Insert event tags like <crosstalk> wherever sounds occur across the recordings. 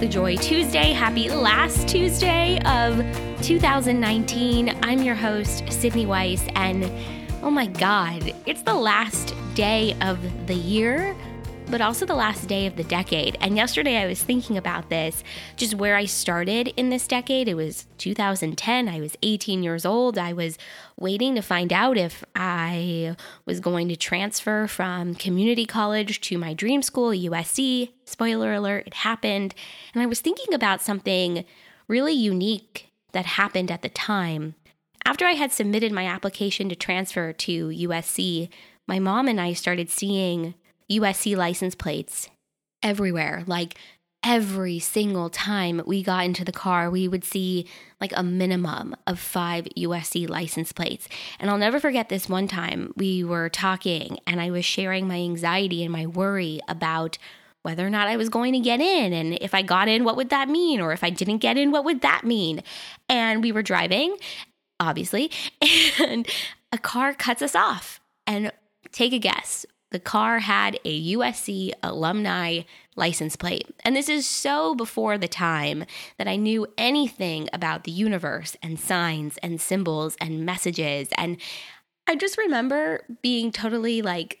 the Joy Tuesday. Happy last Tuesday of 2019. I'm your host, Sydney Weiss, and oh my God, it's the last day of the year but also the last day of the decade. And yesterday I was thinking about this, just where I started in this decade. It was 2010. I was 18 years old. I was waiting to find out if I was going to transfer from community college to my dream school, USC. Spoiler alert, it happened. And I was thinking about something really unique that happened at the time. After I had submitted my application to transfer to USC, my mom and I started seeing USC license plates everywhere. Like every single time we got into the car, we would see like a minimum of five USC license plates. And I'll never forget this one time we were talking and I was sharing my anxiety and my worry about whether or not I was going to get in. And if I got in, what would that mean? Or if I didn't get in, what would that mean? And we were driving, obviously, <laughs> and a car cuts us off. And take a guess the car had a USC alumni license plate. And this is so before the time that I knew anything about the universe and signs and symbols and messages. And I just remember being totally like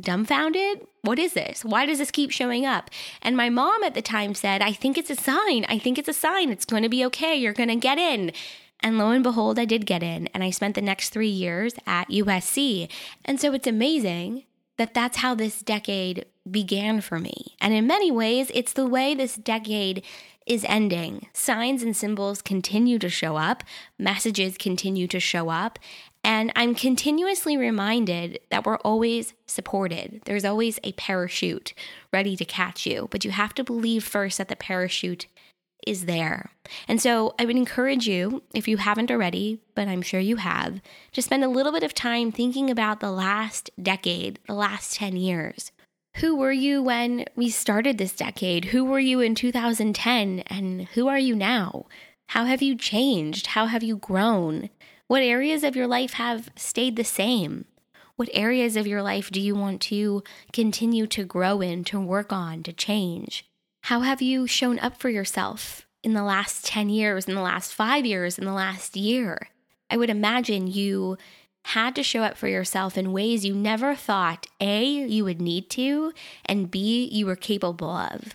dumbfounded. What is this? Why does this keep showing up? And my mom at the time said, I think it's a sign. I think it's a sign. It's going to be okay. You're going to get in. And lo and behold, I did get in, and I spent the next three years at USC. And so it's amazing that that's how this decade began for me. And in many ways, it's the way this decade is ending. Signs and symbols continue to show up, messages continue to show up, and I'm continuously reminded that we're always supported. There's always a parachute ready to catch you, but you have to believe first that the parachute is there. And so I would encourage you, if you haven't already, but I'm sure you have, to spend a little bit of time thinking about the last decade, the last 10 years. Who were you when we started this decade? Who were you in 2010? And who are you now? How have you changed? How have you grown? What areas of your life have stayed the same? What areas of your life do you want to continue to grow in, to work on, to change? How have you shown up for yourself in the last 10 years, in the last five years, in the last year? I would imagine you had to show up for yourself in ways you never thought A, you would need to, and B, you were capable of.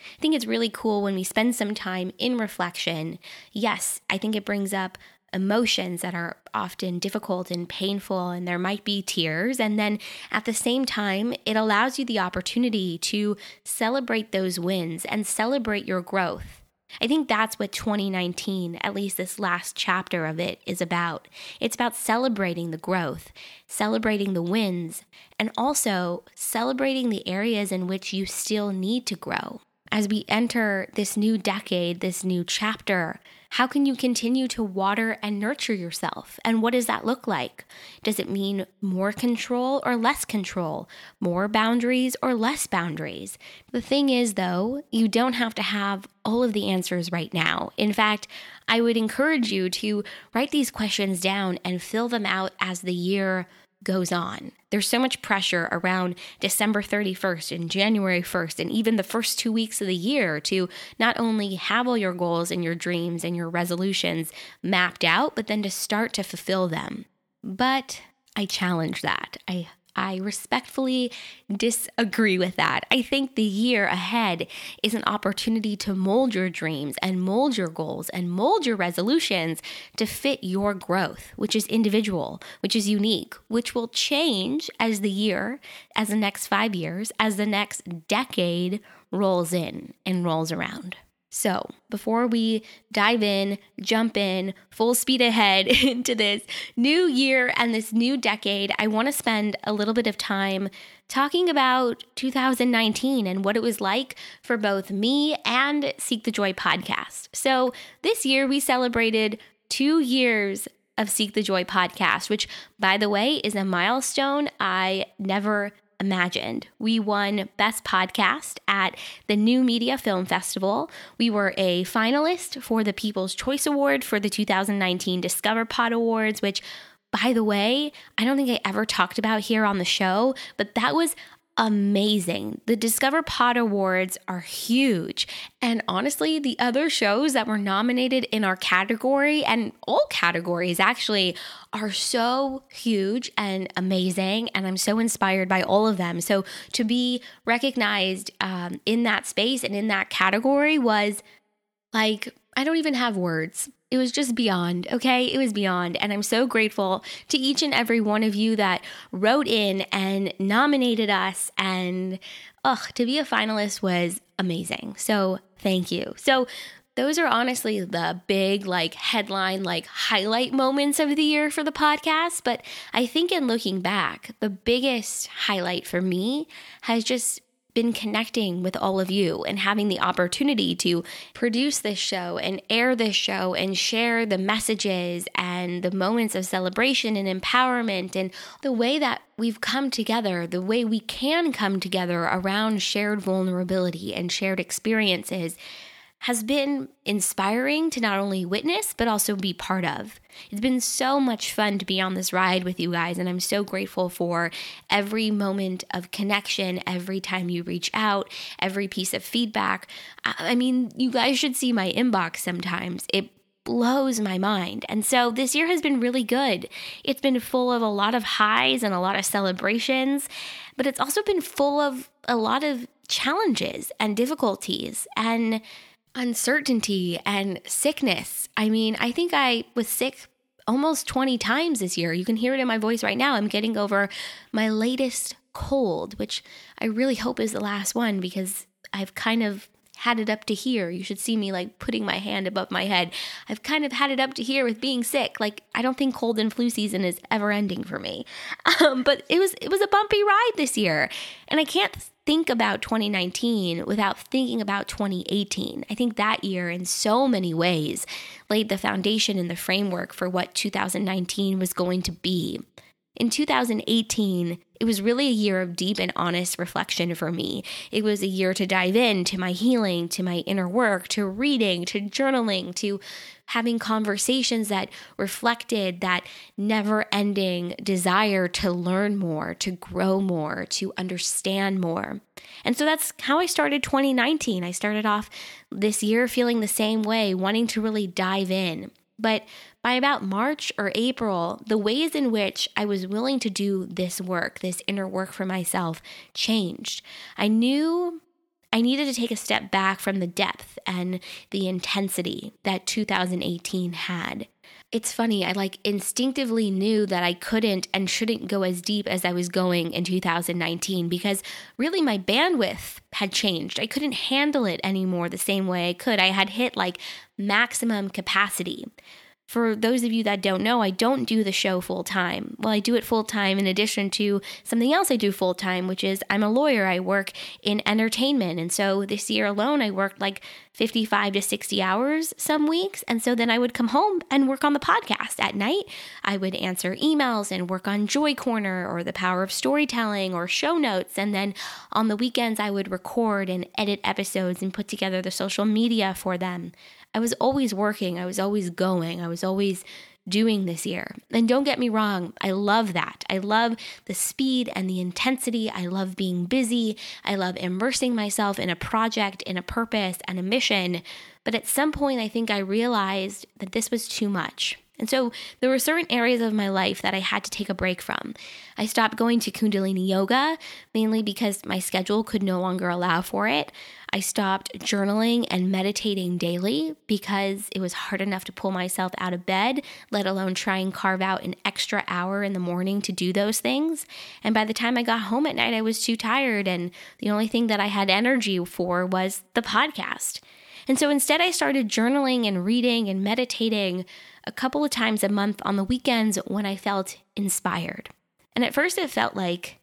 I think it's really cool when we spend some time in reflection. Yes, I think it brings up emotions that are often difficult and painful, and there might be tears. And then at the same time, it allows you the opportunity to celebrate those wins and celebrate your growth. I think that's what 2019, at least this last chapter of it, is about. It's about celebrating the growth, celebrating the wins, and also celebrating the areas in which you still need to grow. As we enter this new decade, this new chapter, how can you continue to water and nurture yourself? And what does that look like? Does it mean more control or less control? More boundaries or less boundaries? The thing is, though, you don't have to have all of the answers right now. In fact, I would encourage you to write these questions down and fill them out as the year goes on. There's so much pressure around December 31st and January 1st, and even the first two weeks of the year to not only have all your goals and your dreams and your resolutions mapped out, but then to start to fulfill them. But I challenge that. I I respectfully disagree with that. I think the year ahead is an opportunity to mold your dreams and mold your goals and mold your resolutions to fit your growth, which is individual, which is unique, which will change as the year, as the next five years, as the next decade rolls in and rolls around. So, before we dive in, jump in, full speed ahead <laughs> into this new year and this new decade, I want to spend a little bit of time talking about 2019 and what it was like for both me and Seek the Joy podcast. So, this year we celebrated two years of Seek the Joy podcast, which, by the way, is a milestone I never imagined. We won Best Podcast at the New Media Film Festival. We were a finalist for the People's Choice Award for the 2019 Discover Pod Awards, which by the way, I don't think I ever talked about here on the show, but that was amazing. The Discover Pod Awards are huge. And honestly, the other shows that were nominated in our category and all categories actually are so huge and amazing. And I'm so inspired by all of them. So to be recognized um, in that space and in that category was like, I don't even have words it was just beyond, okay? It was beyond. And I'm so grateful to each and every one of you that wrote in and nominated us. And ugh, to be a finalist was amazing. So thank you. So those are honestly the big, like, headline, like, highlight moments of the year for the podcast. But I think in looking back, the biggest highlight for me has just been connecting with all of you and having the opportunity to produce this show and air this show and share the messages and the moments of celebration and empowerment and the way that we've come together, the way we can come together around shared vulnerability and shared experiences has been inspiring to not only witness, but also be part of. It's been so much fun to be on this ride with you guys, and I'm so grateful for every moment of connection, every time you reach out, every piece of feedback. I mean, you guys should see my inbox sometimes. It blows my mind. And so this year has been really good. It's been full of a lot of highs and a lot of celebrations, but it's also been full of a lot of challenges and difficulties and uncertainty and sickness. I mean, I think I was sick almost 20 times this year. You can hear it in my voice right now. I'm getting over my latest cold, which I really hope is the last one because I've kind of had it up to here. You should see me like putting my hand above my head. I've kind of had it up to here with being sick. Like I don't think cold and flu season is ever ending for me. <laughs> Um, but it was it was a bumpy ride this year, and I can't think about 2019 without thinking about 2018. I think that year, in so many ways, laid the foundation and the framework for what 2019 was going to be. In 2018, it was really a year of deep and honest reflection for me. It was a year to dive in to my healing, to my inner work, to reading, to journaling, to having conversations that reflected that never ending desire to learn more, to grow more, to understand more. And so that's how I started 2019. I started off this year feeling the same way, wanting to really dive in. But by about March or April, the ways in which I was willing to do this work, this inner work for myself, changed. I knew I needed to take a step back from the depth and the intensity that 2018 had. It's funny, I like instinctively knew that I couldn't and shouldn't go as deep as I was going in 2019 because really my bandwidth had changed. I couldn't handle it anymore the same way I could. I had hit like maximum capacity for those of you that don't know, I don't do the show full time. Well, I do it full time in addition to something else I do full time, which is I'm a lawyer. I work in entertainment. And so this year alone, I worked like 55 to 60 hours some weeks. And so then I would come home and work on the podcast at night. I would answer emails and work on Joy Corner or the power of storytelling or show notes. And then on the weekends, I would record and edit episodes and put together the social media for them. I was always working, I was always going, I was always doing this year. And don't get me wrong, I love that. I love the speed and the intensity. I love being busy. I love immersing myself in a project, in a purpose, and a mission. But at some point, I think I realized that this was too much. And so there were certain areas of my life that I had to take a break from. I stopped going to Kundalini yoga, mainly because my schedule could no longer allow for it. I stopped journaling and meditating daily because it was hard enough to pull myself out of bed, let alone try and carve out an extra hour in the morning to do those things. And by the time I got home at night, I was too tired, and the only thing that I had energy for was the podcast. And so instead, I started journaling and reading and meditating a couple of times a month on the weekends when I felt inspired. And at first, it felt like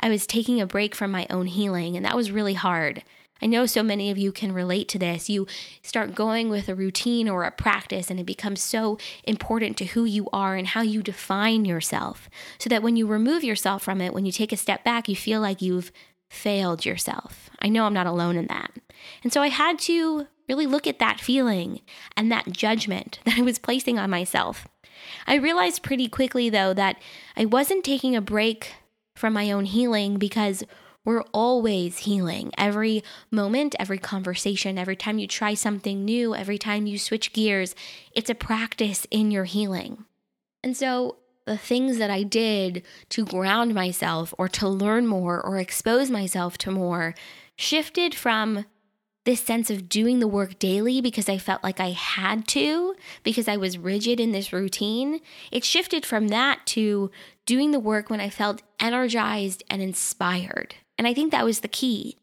I was taking a break from my own healing, and that was really hard. I know so many of you can relate to this. You start going with a routine or a practice, and it becomes so important to who you are and how you define yourself. So that when you remove yourself from it, when you take a step back, you feel like you've failed yourself. I know I'm not alone in that. And so I had to really look at that feeling and that judgment that I was placing on myself. I realized pretty quickly, though, that I wasn't taking a break from my own healing because we're always healing. Every moment, every conversation, every time you try something new, every time you switch gears, it's a practice in your healing. And so, the things that I did to ground myself or to learn more or expose myself to more shifted from this sense of doing the work daily because I felt like I had to, because I was rigid in this routine. It shifted from that to doing the work when I felt energized and inspired. And I think that was the key.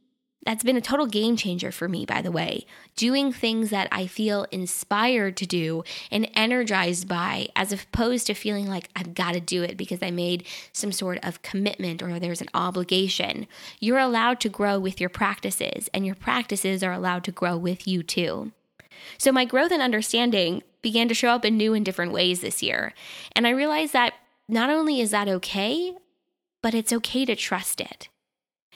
That's been a total game changer for me, by the way. Doing things that I feel inspired to do and energized by, as opposed to feeling like I've got to do it because I made some sort of commitment or there's an obligation. You're allowed to grow with your practices, and your practices are allowed to grow with you too. So, my growth and understanding began to show up in new and different ways this year. And I realized that not only is that okay, but it's okay to trust it.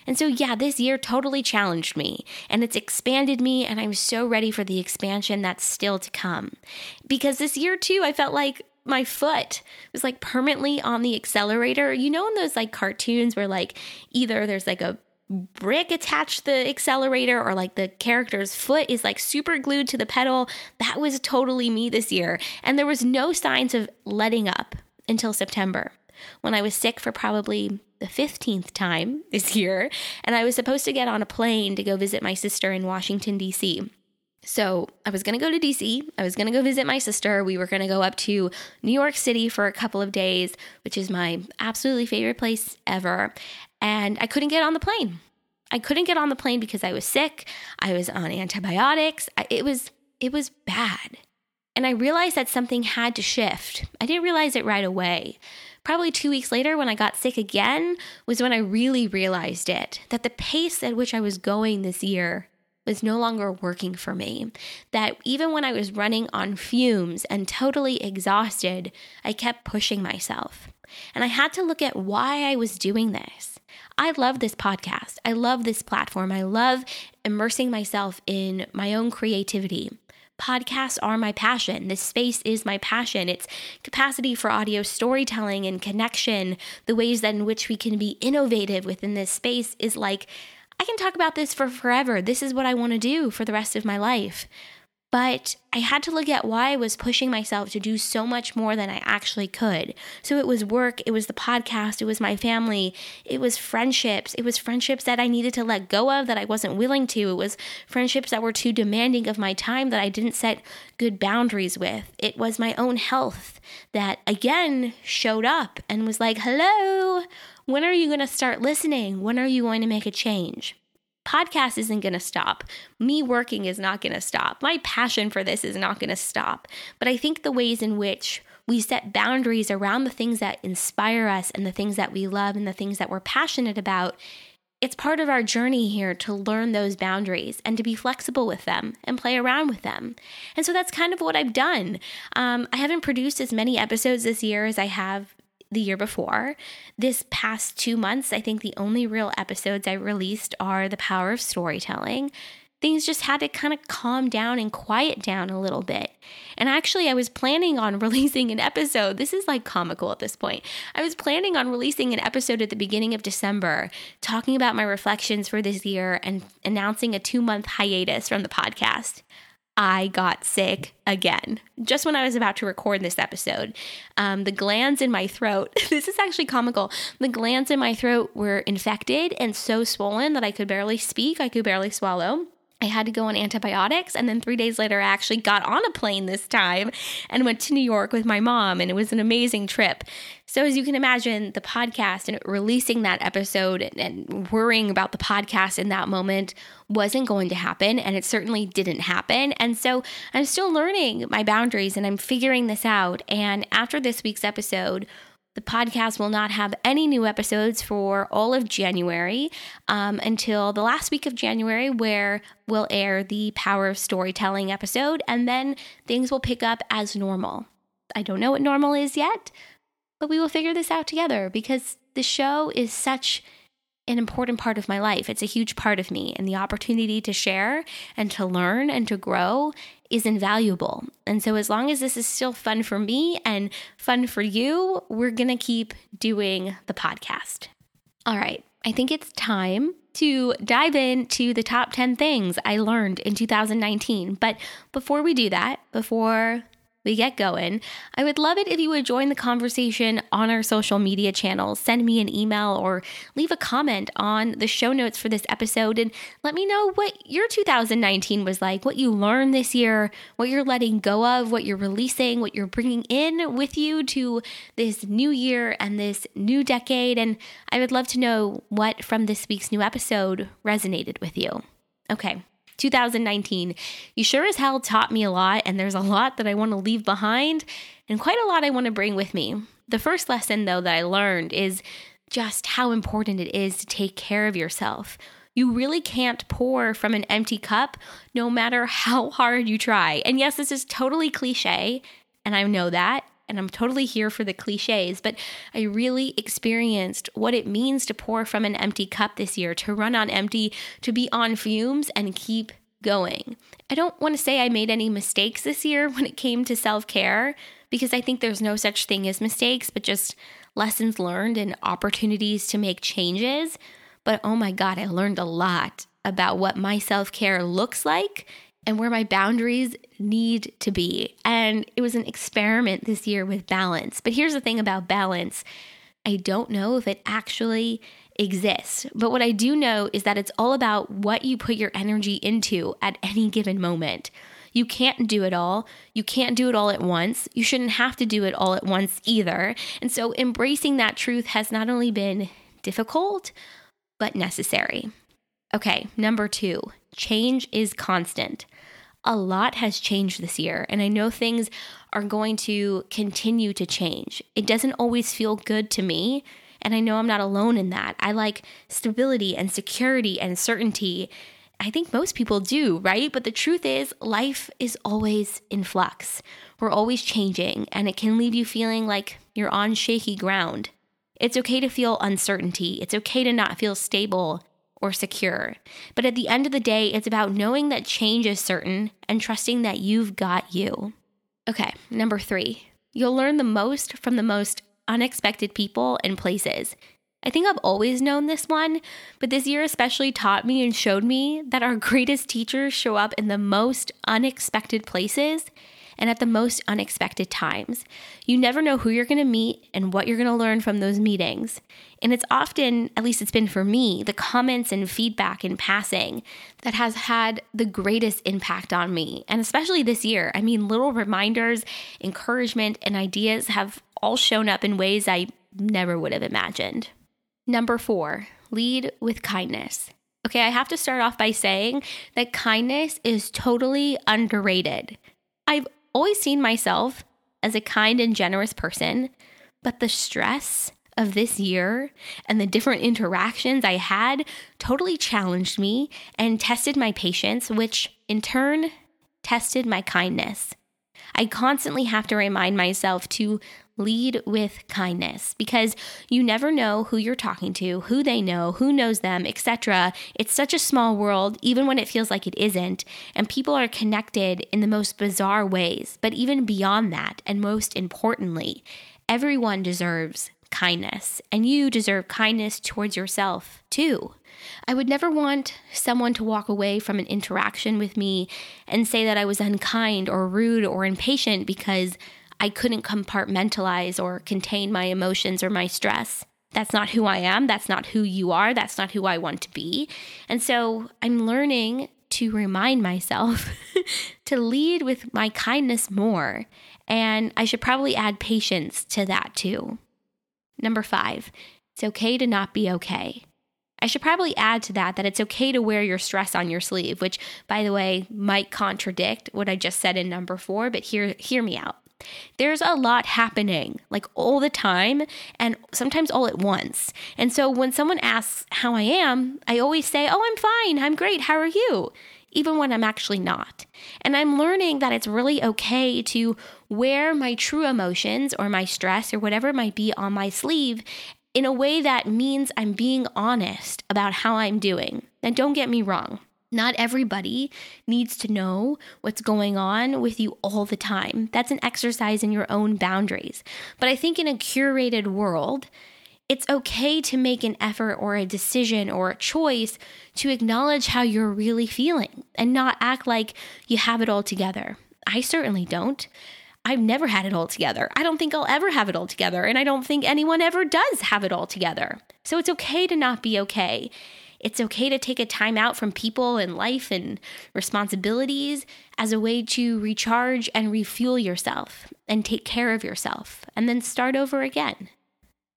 And so, yeah, this year totally challenged me and it's expanded me, and I'm so ready for the expansion that's still to come. Because this year, too, I felt like my foot was like permanently on the accelerator. You know, in those like cartoons where like either there's like a brick attached to the accelerator or like the character's foot is like super glued to the pedal. That was totally me this year. And there was no signs of letting up until September when I was sick for probably the 15th time this year, and I was supposed to get on a plane to go visit my sister in Washington, D.C. So I was going to go to DC. I was going to go visit my sister. We were going to go up to New York City for a couple of days, which is my absolutely favorite place ever. And I couldn't get on the plane. I couldn't get on the plane because I was sick. I was on antibiotics. It was it was bad. And I realized that something had to shift. I didn't realize it right away, Probably two weeks later, when I got sick again, was when I really realized it that the pace at which I was going this year was no longer working for me. That even when I was running on fumes and totally exhausted, I kept pushing myself. And I had to look at why I was doing this. I love this podcast. I love this platform. I love immersing myself in my own creativity podcasts are my passion. This space is my passion. It's capacity for audio storytelling and connection. The ways that in which we can be innovative within this space is like, I can talk about this for forever. This is what I want to do for the rest of my life. But I had to look at why I was pushing myself to do so much more than I actually could. So it was work, it was the podcast, it was my family, it was friendships. It was friendships that I needed to let go of that I wasn't willing to. It was friendships that were too demanding of my time that I didn't set good boundaries with. It was my own health that again showed up and was like, hello, when are you going to start listening? When are you going to make a change? Podcast isn't going to stop. Me working is not going to stop. My passion for this is not going to stop. But I think the ways in which we set boundaries around the things that inspire us and the things that we love and the things that we're passionate about it's part of our journey here to learn those boundaries and to be flexible with them and play around with them. And so that's kind of what I've done. Um, I haven't produced as many episodes this year as I have the year before. This past two months, I think the only real episodes I released are The Power of Storytelling. Things just had to kind of calm down and quiet down a little bit. And actually, I was planning on <laughs> releasing an episode. This is like comical at this point. I was planning on releasing an episode at the beginning of December, talking about my reflections for this year and announcing a two month hiatus from the podcast. I got sick again. Just when I was about to record this episode, um, the glands in my throat, <laughs> this is actually comical. The glands in my throat were infected and so swollen that I could barely speak, I could barely swallow. I had to go on antibiotics. And then three days later, I actually got on a plane this time and went to New York with my mom. And it was an amazing trip. So, as you can imagine, the podcast and releasing that episode and worrying about the podcast in that moment wasn't going to happen. And it certainly didn't happen. And so, I'm still learning my boundaries and I'm figuring this out. And after this week's episode, the podcast will not have any new episodes for all of January um, until the last week of January, where we'll air the Power of Storytelling episode, and then things will pick up as normal. I don't know what normal is yet, but we will figure this out together because the show is such an important part of my life. It's a huge part of me, and the opportunity to share and to learn and to grow is invaluable. And so, as long as this is still fun for me and fun for you, we're going to keep doing the podcast. All right. I think it's time to dive into the top 10 things I learned in 2019. But before we do that, before we get going, I would love it if you would join the conversation on our social media channels. Send me an email or leave a comment on the show notes for this episode and let me know what your 2019 was like, what you learned this year, what you're letting go of, what you're releasing, what you're bringing in with you to this new year and this new decade. And I would love to know what from this week's new episode resonated with you. Okay, 2019. You sure as hell taught me a lot, and there's a lot that I want to leave behind, and quite a lot I want to bring with me. The first lesson, though, that I learned is just how important it is to take care of yourself. You really can't pour from an empty cup no matter how hard you try. And yes, this is totally cliche, and I know that, and I'm totally here for the cliches, but I really experienced what it means to pour from an empty cup this year, to run on empty, to be on fumes and keep going. I don't want to say I made any mistakes this year when it came to self care, because I think there's no such thing as mistakes, but just lessons learned and opportunities to make changes. But oh my God, I learned a lot about what my self care looks like and where my boundaries need to be. And it was an experiment this year with balance. But here's the thing about balance I don't know if it actually exists. But what I do know is that it's all about what you put your energy into at any given moment. You can't do it all. You can't do it all at once. You shouldn't have to do it all at once either. And so embracing that truth has not only been difficult, but necessary. Okay, number two, change is constant. A lot has changed this year, and I know things are going to continue to change. It doesn't always feel good to me, and I know I'm not alone in that. I like stability and security and certainty. I think most people do, right? But the truth is, life is always in flux. We're always changing, and it can leave you feeling like you're on shaky ground. It's okay to feel uncertainty. It's okay to not feel stable or secure. But at the end of the day, it's about knowing that change is certain and trusting that you've got you. Okay, number three, you'll learn the most from the most unexpected people and places. I think I've always known this one, but this year especially taught me and showed me that our <laughs> greatest teachers show up in the most unexpected places and at the most unexpected times. You never know who you're going to meet and what you're going to learn from those meetings. And it's often, at least it's been for me, the comments and feedback in passing that has had the greatest impact on me. And especially this year, I mean, little reminders, encouragement, and ideas have all shown up in ways I never would have imagined. Number four, lead with kindness. Okay, I have to start off by saying that kindness is totally underrated. I've always seen myself as a kind and generous person, but the stress of this year and the different interactions I had totally challenged me and tested my patience, which in turn tested my kindness. I constantly have to remind myself to lead with kindness because you never know who you're talking to, who they know, who knows them, etc. It's such a small world, even when it feels like it isn't, and people are connected in the most bizarre ways. But even beyond that, and most importantly, everyone deserves kindness, and you deserve kindness towards yourself too. I would never want someone to walk away from an interaction with me and say that I was unkind or rude or impatient because I couldn't compartmentalize or contain my emotions or my stress. That's not who I am. That's not who you are. That's not who I want to be. And so I'm learning to remind myself <laughs> to lead with my kindness more. And I should probably add patience to that too. Number five, it's okay to not be okay. I should probably add to that that it's okay to wear your stress on your sleeve, which, by the way, might contradict what I just said in number four, but hear, hear me out. There's a lot happening, like all the time, and sometimes all at once. And so when someone asks how I am, I always say, Oh, I'm fine. I'm great. How are you? Even when I'm actually not. And I'm learning that it's really okay to wear my true emotions or my stress or whatever it might be on my sleeve in a way that means I'm being honest about how I'm doing. And don't get me wrong, not everybody needs to know what's going on with you all the time. That's an exercise in your own boundaries. But I think in a curated world, it's okay to make an effort or a decision or a choice to acknowledge how you're really feeling and not act like you have it all together. I certainly don't. I've never had it all together. I don't think I'll ever have it all together. And I don't think anyone ever does have it all together. So it's okay to not be okay. It's okay to take a time out from people and life and responsibilities as a way to recharge and refuel yourself and take care of yourself and then start over again.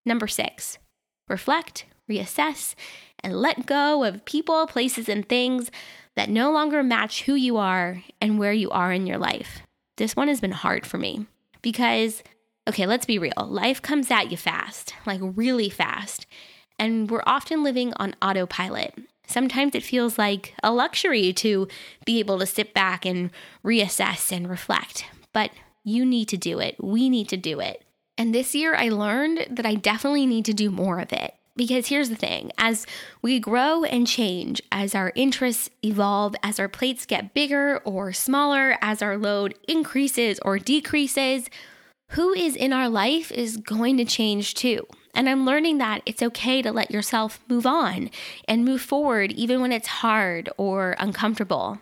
Number six, reflect, reassess, and let go of people, places, and things that no longer match who you are and where you are in your life. This one has been hard for me because, okay, let's be real. Life comes at you fast, like really fast, and we're often living on autopilot. Sometimes it feels like a luxury to be able to sit back and reassess and reflect, but you need to do it. We need to do it. And this year, I learned that I definitely need to do more of it. Because here's the thing as we grow and change, as our interests evolve, as our plates get bigger or smaller, as our load increases or decreases, who is in our life is going to change too. And I'm learning that it's okay to let yourself move on and move forward even when it's hard or uncomfortable.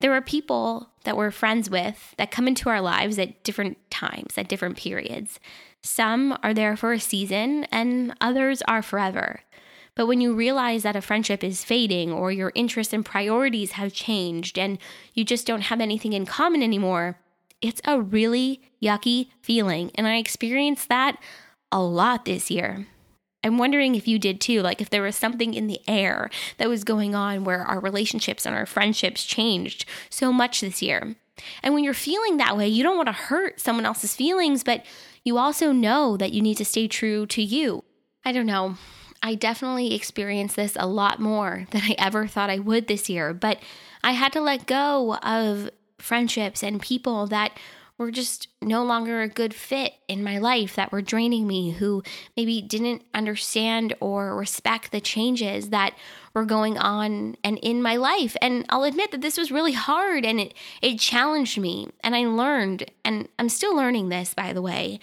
There are people that we're friends with that come into our lives at different times, at different periods. Some are there for a season, and others are forever. But when you realize that a friendship is fading, or your interests and priorities have changed, and you just don't have anything in common anymore, it's a really yucky feeling. And I experienced that a lot this year. I'm wondering if you did too, like if there was something in the air that was going on where our relationships and our friendships changed so much this year. And when you're feeling that way, you don't want to hurt someone else's feelings, but you also know that you need to stay true to you. I don't know. I definitely experienced this a lot more than I ever thought I would this year, but I had to let go of friendships and people that were just no longer a good fit in my life that were draining me, who maybe didn't understand or respect the changes that were going on and in my life. And I'll admit that this was really hard and it it challenged me and I learned and I'm still learning this by the way,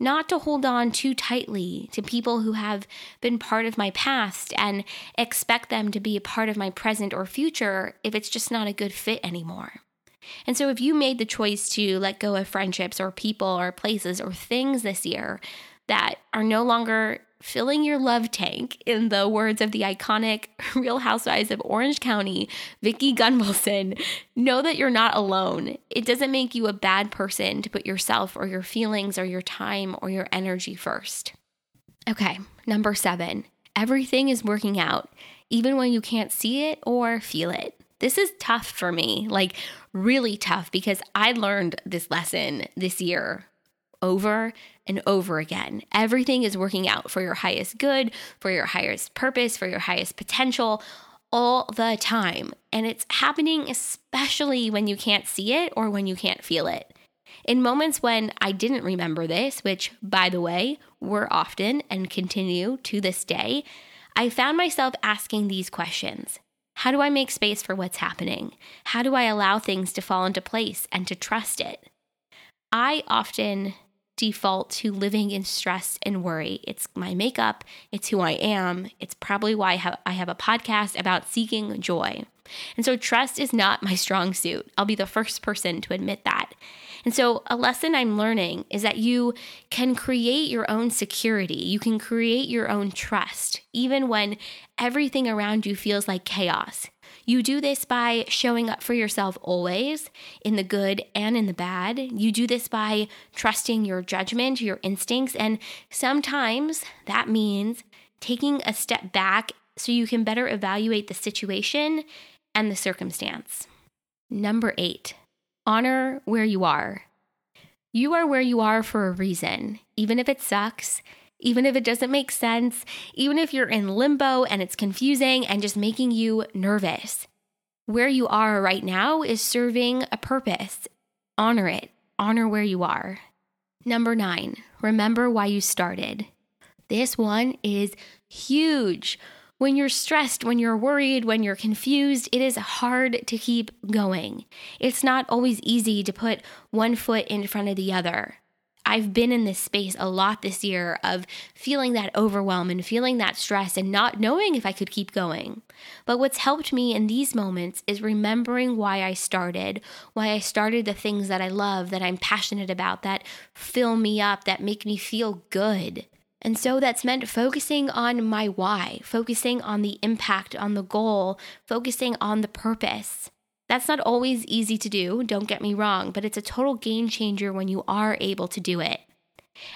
not to hold on too tightly to people who have been part of my past and expect them to be a part of my present or future if it's just not a good fit anymore. And so, if you made the choice to let go of friendships or people or places or things this year that are no longer filling your love tank, in the words of the iconic <laughs> Real Housewives of Orange County, Vicki Gunvalson, know that you're not alone. It doesn't make you a bad person to put yourself or your feelings or your time or your energy first. Okay, number seven, everything is working out, even when you can't see it or feel it. This is tough for me, like really tough, because I learned this lesson this year over and over again. Everything is working out for your highest good, for your highest purpose, for your highest potential all the time. And it's happening especially when you can't see it or when you can't feel it. In moments when I didn't remember this, which, by the way, were often and continue to this day, I found myself asking these questions how do I make space for what's happening? How do I allow things to fall into place and to trust it? I often default to living in stress and worry. It's my makeup, it's who I am. It's probably why I have, a podcast about seeking joy. And so trust is not my strong suit. I'll be the first person to admit that. And so, a lesson I'm learning is that you can create your own security. You can create your own trust, even when everything around you feels like chaos. You do this by showing up for yourself always, in the good and in the bad. You do this by trusting your judgment, your instincts, and sometimes that means taking a step back so you can better evaluate the situation and the circumstance. Number eight, honor where you are. You are where you are for a reason, even if it sucks, even if it doesn't make sense, even if you're in limbo and it's confusing and just making you nervous. Where you are right now is serving a purpose. Honor it, honor where you are. Number nine, remember why you started. This one is huge. When you're stressed, when you're worried, when you're confused, it is hard to keep going. It's not always easy to put one foot in front of the other. I've been in this space a lot this year of feeling that overwhelm and feeling that stress and not knowing if I could keep going. But what's helped me in these moments is remembering why I started, why I started the things that I love, that I'm passionate about, that fill me up, that make me feel good. And so that's meant focusing on my why, focusing on the impact, on the goal, focusing on the purpose. That's not always easy to do, don't get me wrong, but it's a total game changer when you are able to do it.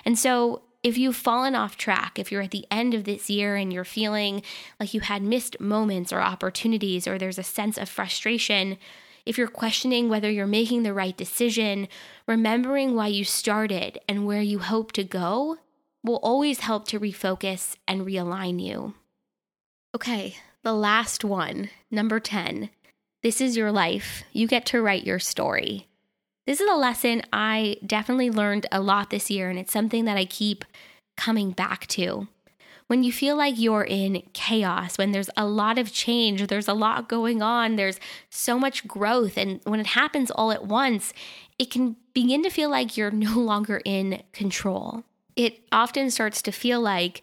And so, if you've fallen off track, if you're at the end of this year and you're feeling like you had missed moments or opportunities, or there's a sense of frustration, if you're questioning whether you're making the right decision, remembering why you started and where you hope to go will always help to refocus and realign you. Okay, the last one, number 10. This is your life. You get to write your story. This is a lesson I definitely learned a lot this year, and it's something that I keep coming back to. When you feel like you're in chaos, when there's a lot of change, there's a lot going on, there's so much growth, and when it happens all at once, it can begin to feel like you're <laughs> no longer in control it often starts to feel like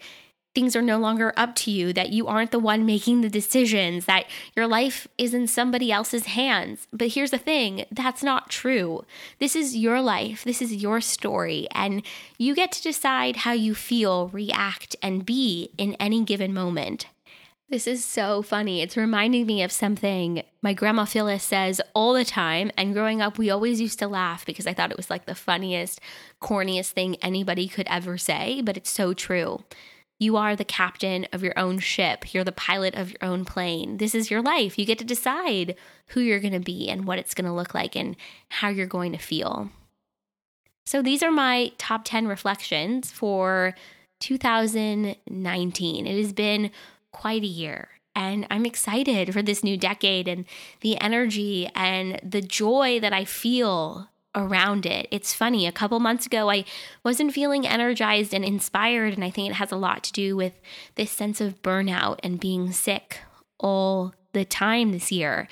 things are no longer up to you, that you aren't the one making the decisions, that your life is in somebody else's hands. But here's the thing that's not true. This is your life, this is your story, and you get to decide how you feel, react, and be in any given moment. This is so funny. It's reminding me of something my grandma Phyllis says all the time. And growing up, we always used to laugh because I thought it was like the funniest, corniest thing anybody could ever say. But it's so true. You are the captain of your own ship. You're the pilot of your own plane. This is your life. You get to decide who you're going to be and what it's going to look like and how you're going to feel. So, these are my top 10 reflections for 2019. It has been quite a year. And I'm excited for this new decade and the energy and the joy that I feel around it. It's funny, a couple months ago, I wasn't feeling energized and inspired. And I think it has a lot to do with this sense of burnout and being sick all the time this year.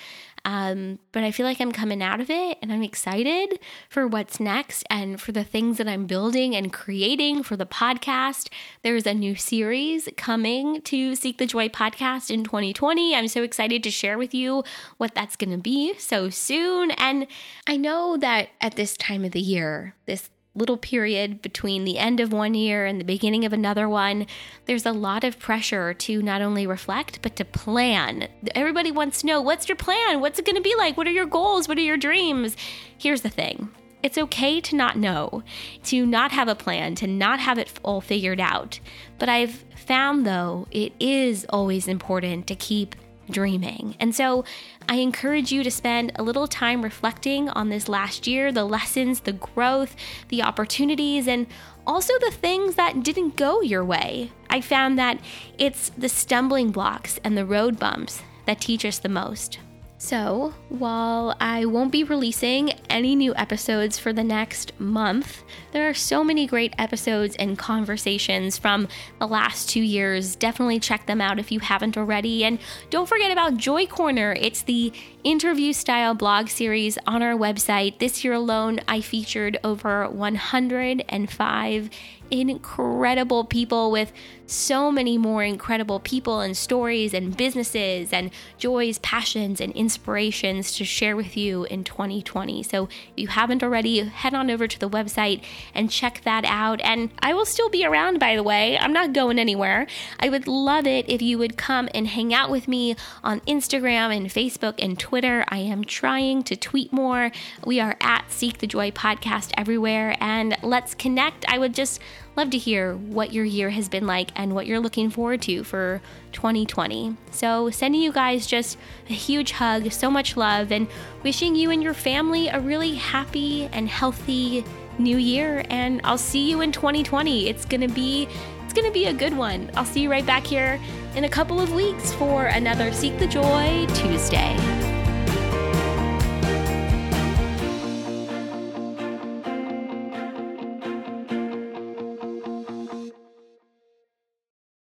Um, but I feel like I'm coming out of it and I'm excited for what's next and for the things that I'm building and creating for the podcast. There's a new series coming to Seek the Joy podcast in 2020. I'm so excited to share with you what that's going to be so soon. And I know that at this time of the year, this little period between the end of one year and the beginning of another one, there's a lot of pressure to not only reflect, but to plan. Everybody wants to know what's your plan? What's it going to be like? What are your goals? What are your dreams? Here's the thing it's okay to not know, to not have a plan, to not have it all figured out. But I've found, though, it is always important to keep dreaming. And so I encourage you to spend a little time reflecting on this last year, the lessons, the growth, the opportunities, and also the things that didn't go your way. I found that it's the stumbling blocks and the road bumps that teach us the most. So, while I won't be releasing any new episodes for the next month, there are so many great episodes and conversations from the last two years. Definitely check them out if you haven't already. And don't forget about Joy Corner. It's the interview style blog series on our website. This year alone, I featured over 105 incredible people with so many more incredible people and stories and businesses and joys, passions, and inspirations to share with you in 2020. So if you haven't already, head on over to the website and check that out. And I will still be around, by the way. I'm not going anywhere. I would love it if you would come and hang out with me on Instagram and Facebook and Twitter. I am trying to tweet more. We are at Seek the Joy Podcast everywhere. And let's connect. I would just love to hear what your year has been like and what you're looking forward to for 2020. So, sending you guys just a huge hug, so much love, and wishing you and your family a really happy and healthy new year. And I'll see you in 2020. It's going to be it's going to be a good one. I'll see you right back here in a couple of weeks for another Seek the Joy Tuesday.